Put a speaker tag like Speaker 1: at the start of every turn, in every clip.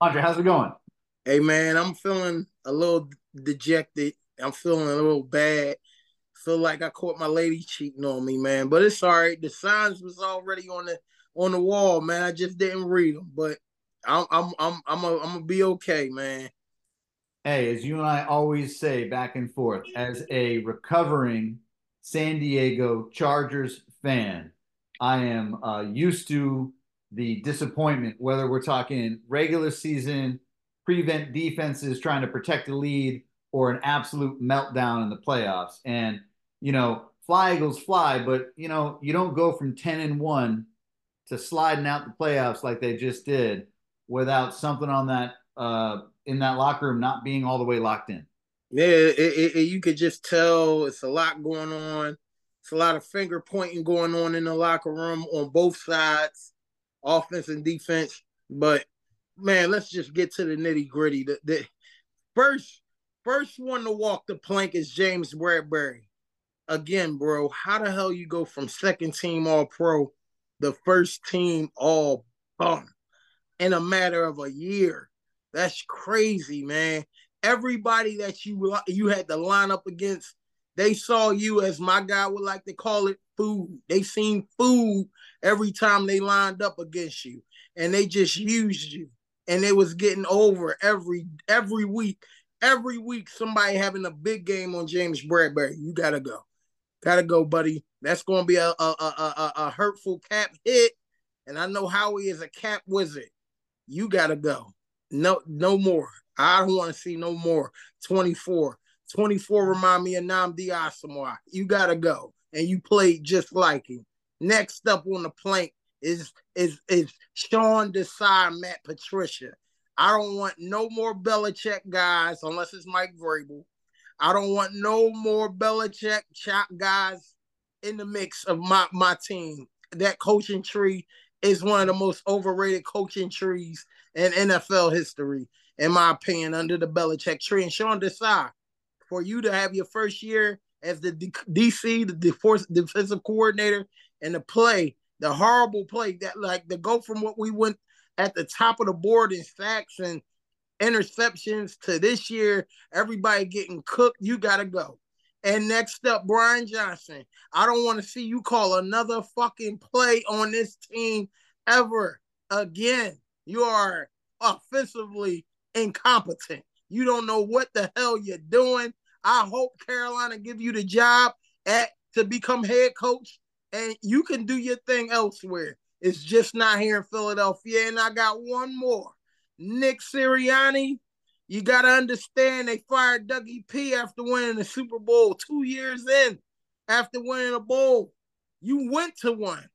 Speaker 1: Andre, how's it going?
Speaker 2: Hey man, I'm feeling a little dejected. I'm feeling a little bad. Feel like I caught my lady cheating on me, man. But it's all right. The signs was already on the on the wall, man. I just didn't read them. But I'm I'm I'm I'm a, I'm gonna be okay, man.
Speaker 1: Hey, as you and I always say back and forth, as a recovering San Diego Chargers fan, I am uh, used to the disappointment, whether we're talking regular season, prevent defenses trying to protect the lead, or an absolute meltdown in the playoffs. And, you know, fly Eagles fly, but, you know, you don't go from 10 and 1 to sliding out the playoffs like they just did without something on that, uh, in that locker room not being all the way locked in.
Speaker 2: Yeah, it, it, it, you could just tell it's a lot going on. It's a lot of finger pointing going on in the locker room on both sides offense and defense. But man, let's just get to the nitty gritty. The, the first first one to walk the plank is James Bradberry. Again, bro, how the hell you go from second team all pro, the first team all bum in a matter of a year? That's crazy, man. Everybody that you you had to line up against, they saw you as my guy would like to call it food. They seen food every time they lined up against you, and they just used you. And they was getting over every every week. Every week, somebody having a big game on James Bradberry. You gotta go, gotta go, buddy. That's gonna be a a, a, a, hurtful cap hit. And I know Howie is a cap wizard. You gotta go. No, no more. I don't want to see no more. 24. 24 remind me of Nnamdi Asomugha. You gotta go and you played just like him. Next up on the plank is is is Sean Desai, Matt Patricia. I don't want no more Belichick guys unless it's Mike Vrabel. I don't want no more Belichick chop guys in the mix of my my team. That coaching tree is one of the most overrated coaching trees in NFL history, in my opinion, under the Belichick tree. And Sean Desai, for you to have your first year as the DC, the defensive coordinator, and the play, the horrible play that like the go from what we went at the top of the board in sacks and interceptions to this year, everybody getting cooked. You gotta go. And next up, Brian Johnson. I don't want to see you call another fucking play on this team ever again. You are offensively incompetent. You don't know what the hell you're doing. I hope Carolina give you the job at to become head coach, and you can do your thing elsewhere. It's just not here in Philadelphia. And I got one more. Nick Sirianni, you got to understand they fired Dougie P after winning the Super Bowl two years in, after winning a bowl. You went to one,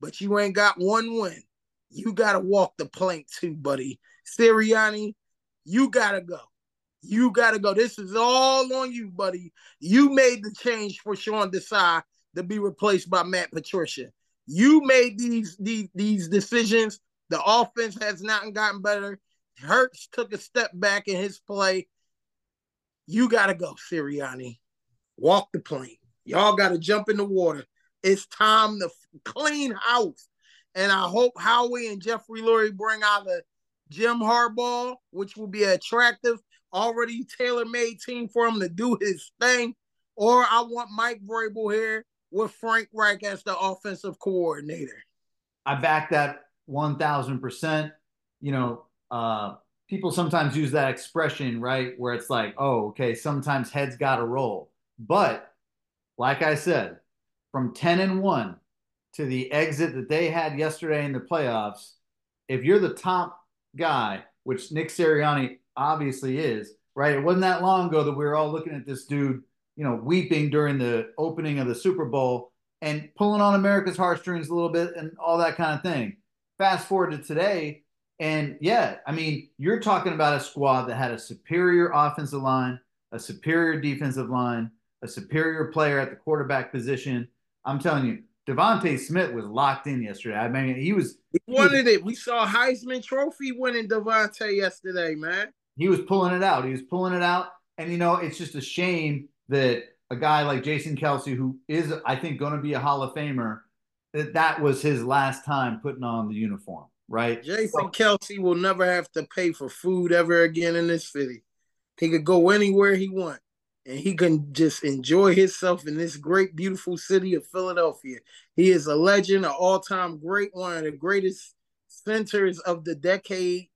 Speaker 2: but you ain't got one win. You got to walk the plank too, buddy. Sirianni, you got to go. You got to go. This is all on you, buddy. You made the change for Sean Desai to be replaced by Matt Patricia. You made these, these, these decisions. The offense has not gotten better. Hurts took a step back in his play. You got to go, Sirianni. Walk the plane. Y'all got to jump in the water. It's time to clean house. And I hope Howie and Jeffrey Lurie bring out a Jim Harbaugh, which will be attractive already tailor made team for him to do his thing, or I want Mike Vrabel here with Frank Reich as the offensive coordinator.
Speaker 1: I back that 1000%. You know, uh, people sometimes use that expression, right? Where it's like, oh, okay, sometimes heads got to roll. But like I said, from 10 and 1 to the exit that they had yesterday in the playoffs, if you're the top guy, which Nick Sirianni obviously is, right? It wasn't that long ago that we were all looking at this dude, you know, weeping during the opening of the Super Bowl and pulling on America's heartstrings a little bit and all that kind of thing. Fast forward to today, and yeah, I mean, you're talking about a squad that had a superior offensive line, a superior defensive line, a superior player at the quarterback position. I'm telling you, DeVonta Smith was locked in yesterday. I mean, he was.
Speaker 2: He wanted it. We saw Heisman Trophy winning DeVonta yesterday, man
Speaker 1: he was pulling it out. He was pulling it out. And, you know, it's just a shame that a guy like Jason Kelce, who is, I think, going to be a Hall of Famer, that that was his last time putting on the uniform. right?
Speaker 2: Jason so, Kelce will never have to pay for food ever again in this city. He could go anywhere he want, and he can just enjoy himself in this great, beautiful city of Philadelphia. He is a legend, an all-time great, one of the greatest centers of the decade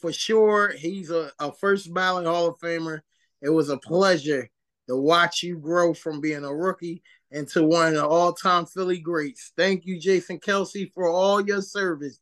Speaker 2: for sure. He's a, a first ballot Hall of Famer. It was a pleasure to watch you grow from being a rookie into one of the all-time Philly greats. Thank you, Jason Kelce, for all your service.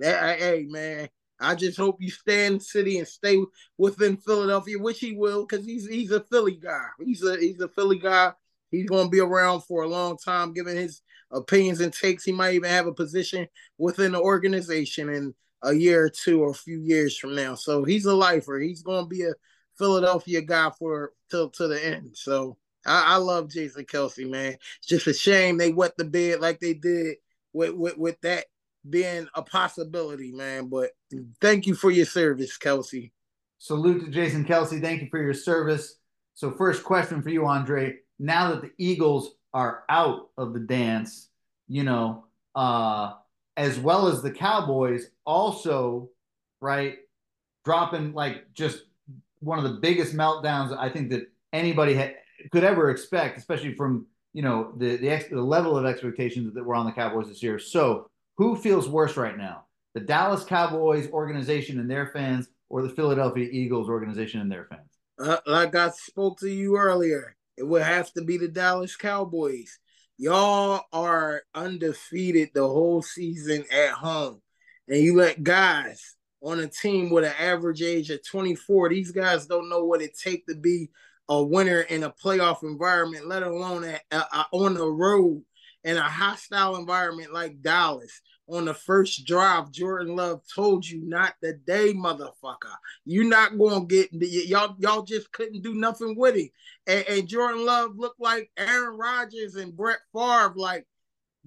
Speaker 2: Hey, man, I just hope you stay in the city and stay within Philadelphia, which he will, because he's he's a Philly guy. He's a he's a Philly guy. He's going to be around for a long time, giving his opinions and takes. He might even have a position within the organization in a year or two or a few years from now. So he's a lifer. He's going to be a Philadelphia guy for till to the end. So I, I love Jason Kelce, man. It's just a shame they wet the bed like they did with with, with that being a possibility, man. But thank you for your service, Kelce.
Speaker 1: Salute to Jason Kelce. Thank you for your service. So, first question for you, Andre. Now that the Eagles are out of the dance, you know, uh, as well as the Cowboys, also, right, dropping like just one of the biggest meltdowns I think that anybody had, could ever expect, especially from you know the the, ex, the level of expectations that were on the Cowboys this year. So, who feels worse right now? The Dallas Cowboys organization and their fans, or the Philadelphia Eagles organization and their fans?
Speaker 2: Uh, like I spoke to you earlier, it would have to be the Dallas Cowboys. Y'all are undefeated the whole season at home, and you let guys on a team with an average age of 24. These guys don't know what it takes to be a winner in a playoff environment, let alone at, uh, on the road in a hostile environment like Dallas. On the first drive, Jordan Love told you not the day, motherfucker. You're not gonna get y'all. Y'all just couldn't do nothing with it. And, and Jordan Love looked like Aaron Rodgers and Brett Favre. Like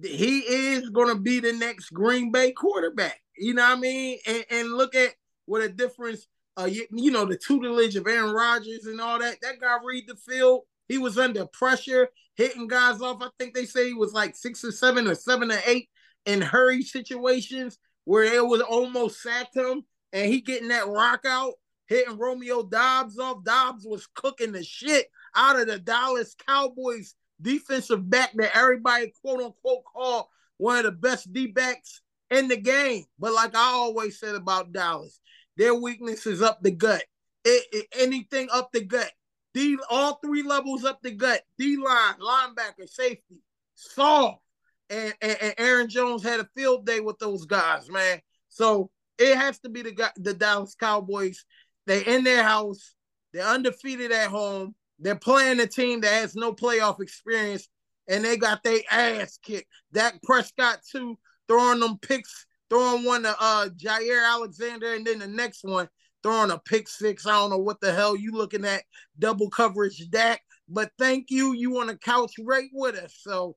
Speaker 2: he is gonna be the next Green Bay quarterback. You know what I mean? And, and look at what a difference. Uh, you, you know the tutelage of Aaron Rodgers and all that. That guy read the field. He was under pressure, hitting guys off. I think they say he was like six or seven or seven or eight in hurry situations where it was almost sacked him, and he getting that rock out, hitting Romeo Doubs off. Doubs was cooking the shit out of the Dallas Cowboys defensive back that everybody quote unquote call one of the best D backs in the game. But like I always said about Dallas, their weakness is up the gut. It, it, anything up the gut. D all three levels up the gut. D line, linebacker, safety, soft. And, and, and, Aaron Jones had a field day with those guys, man. So it has to be the the Dallas Cowboys. They in their house. They're undefeated at home. They're playing a team that has no playoff experience, and they got their ass kicked. Dak Prescott too throwing them picks, throwing one to uh Jaire Alexander, and then the next one throwing a pick six. I don't know what the hell you looking at double coverage Dak, but thank you. You on the couch right with us. So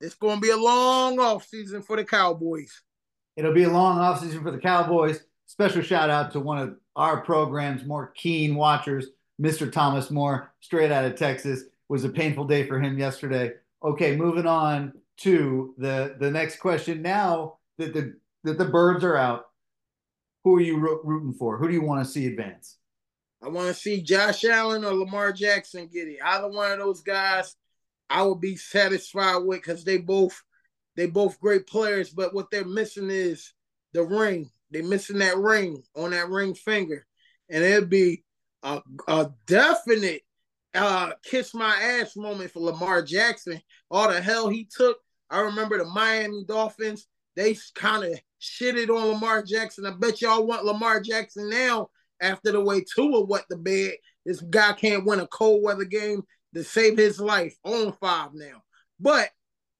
Speaker 2: it's going to be a long off season for the Cowboys.
Speaker 1: It'll be a long off season for the Cowboys. Special shout out to one of our program's more keen watchers, Mr. Thomas Moore, straight out of Texas. It was a painful day for him yesterday. Okay, moving on to the the next question. Now that the that the birds are out, who are you rooting for? Who do you want to see advance?
Speaker 2: I want to see Josh Allen or Lamar Jackson get it. Either one of those guys, I would be satisfied with because they both they both great players. But what they're missing is the ring. They're missing that ring on that ring finger, and it'd be a, a definite uh, kiss my ass moment for Lamar Jackson. All the hell he took I remember the Miami Dolphins, they kind of shitted on Lamar Jackson. I bet y'all want Lamar Jackson now after the way Tua wet the bed. This guy can't win a cold weather game to save his life on five now. But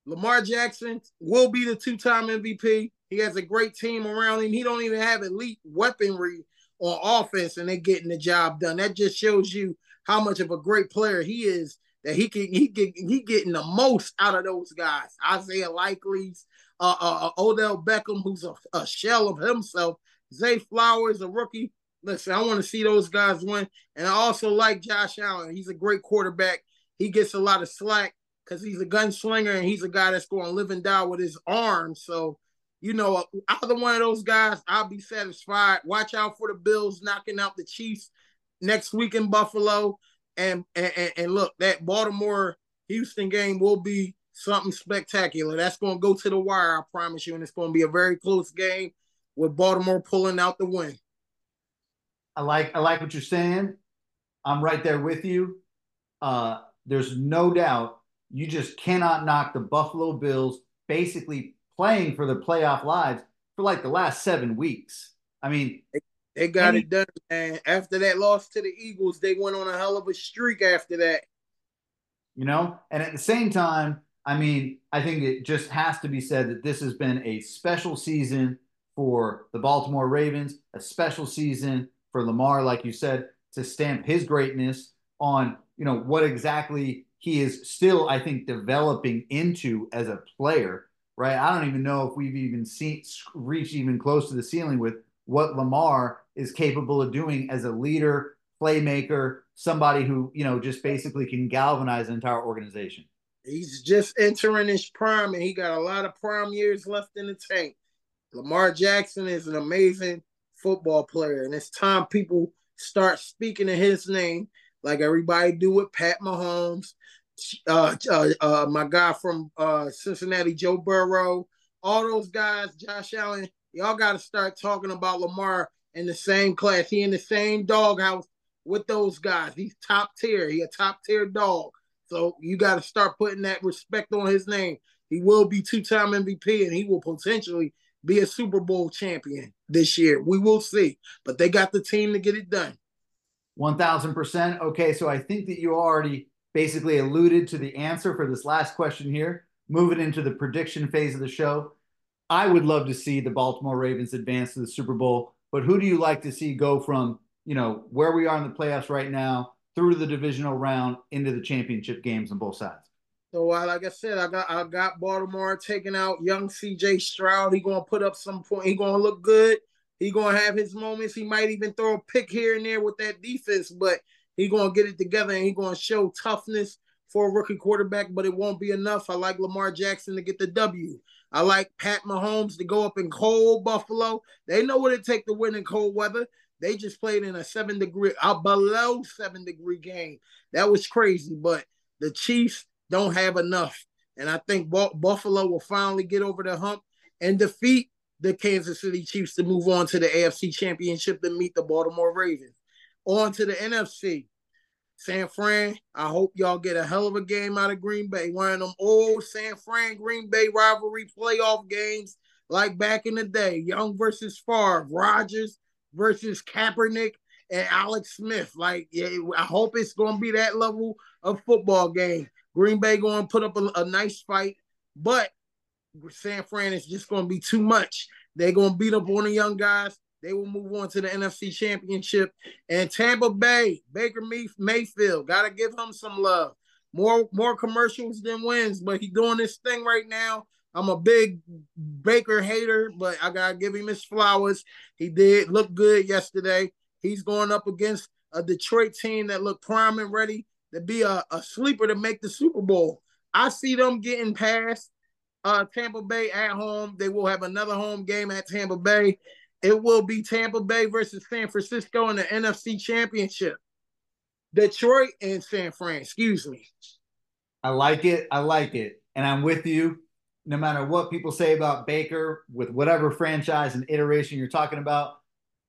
Speaker 2: Lamar Jackson will be the two-time MVP. He has a great team around him. He don't even have elite weaponry on offense, and they're getting the job done. That just shows you how much of a great player he is that he can he get he getting the most out of those guys. Isaiah Likely's, uh, uh, uh, Odell Beckham, who's a, a, shell of himself. Zay Flowers, a rookie. Listen, I want to see those guys win, and I also like Josh Allen. He's a great quarterback. He gets a lot of slack because he's a gunslinger and he's a guy that's going to live and die with his arm. So you know, either one of those guys, I'll be satisfied. Watch out for the Bills knocking out the Chiefs next week in Buffalo. And and, and look, that Baltimore Houston game will be something spectacular. That's going to go to the wire, I promise you. And it's going to be a very close game with Baltimore pulling out the win.
Speaker 1: I like I like what you're saying. I'm right there with you. Uh, there's no doubt you just cannot knock the Buffalo Bills basically playing for their playoff lives for like the last seven weeks. I mean,
Speaker 2: they, they got any, it done, man. After that loss to the Eagles, they went on a hell of a streak after that.
Speaker 1: You know, and at the same time, I mean, I think it just has to be said that this has been a special season for the Baltimore Ravens, a special season for Lamar, like you said, to stamp his greatness on, you know, what exactly he is still, I think, developing into as a player, right? I don't even know if we've even seen reached even close to the ceiling with what Lamar is capable of doing as a leader, playmaker, somebody who, you know, just basically can galvanize an entire organization.
Speaker 2: He's just entering his prime and he got a lot of prime years left in the tank. Lamar Jackson is an amazing football player, and it's time people start speaking in his name like everybody do with Pat Mahomes, uh, uh, uh, my guy from uh, Cincinnati, Joe Burrow, all those guys, Josh Allen, y'all got to start talking about Lamar in the same class. He in the same doghouse with those guys. He's top tier. He a top tier dog. So you got to start putting that respect on his name. He will be two time MVP and he will potentially be a Super Bowl champion this year. We will see, but they got the team to get it done.
Speaker 1: 1000%. Okay, so I think that you already basically alluded to the answer for this last question here. Moving into the prediction phase of the show, I would love to see the Baltimore Ravens advance to the Super Bowl, but who do you like to see go from, you know, where we are in the playoffs right now through to the divisional round into the championship games on both sides?
Speaker 2: So uh, like I said, I got I got Baltimore taking out young CJ Stroud. He gonna put up some point. He gonna look good. He gonna have his moments. He might even throw a pick here and there with that defense, but he gonna get it together and he gonna show toughness for a rookie quarterback. But it won't be enough. I like Lamar Jackson to get the W. I like Pat Mahomes to go up in cold Buffalo. They know what it takes to win in cold weather. They just played in a seven degree, a below seven degree game. That was crazy. But the Chiefs don't have enough. And I think Buffalo will finally get over the hump and defeat the Kansas City Chiefs to move on to the AFC Championship to meet the Baltimore Ravens. On to the NFC. San Fran, I hope y'all get a hell of a game out of Green Bay. One of them old San Fran Green Bay rivalry playoff games like back in the day. Young versus Favre, Rodgers versus Kaepernick and Alex Smith. Like, yeah, I hope it's going to be that level of football game. Green Bay going to put up a, a nice fight, but San Fran is just going to be too much. They're going to beat up on the young guys. They will move on to the NFC Championship. And Tampa Bay, Baker Mayfield, got to give him some love. More more commercials than wins, but he's doing this thing right now. I'm a big Baker hater, but I gotta give him his flowers. He did look good yesterday. He's going up against a Detroit team that looked prime and ready to be a, a sleeper to make the Super Bowl. I see them getting past uh, Tampa Bay at home. They will have another home game at Tampa Bay. It will be Tampa Bay versus San Francisco in the NFC Championship. Detroit and San Fran, excuse me.
Speaker 1: I like it. I like it. And I'm with you. No matter what people say about Baker, with whatever franchise and iteration you're talking about,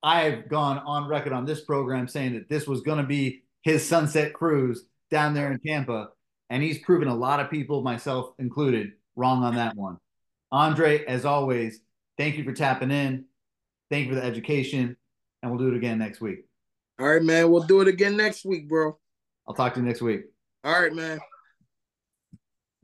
Speaker 1: I have gone on record on this program saying that this was going to be his sunset cruise down there in Tampa, and he's proven a lot of people, myself included, wrong on that one. Andre, as always, thank you for tapping in. Thank you for the education, and we'll do it again next week.
Speaker 2: All right, man. We'll do it again next week, bro.
Speaker 1: I'll talk to you next week.
Speaker 2: All right, man.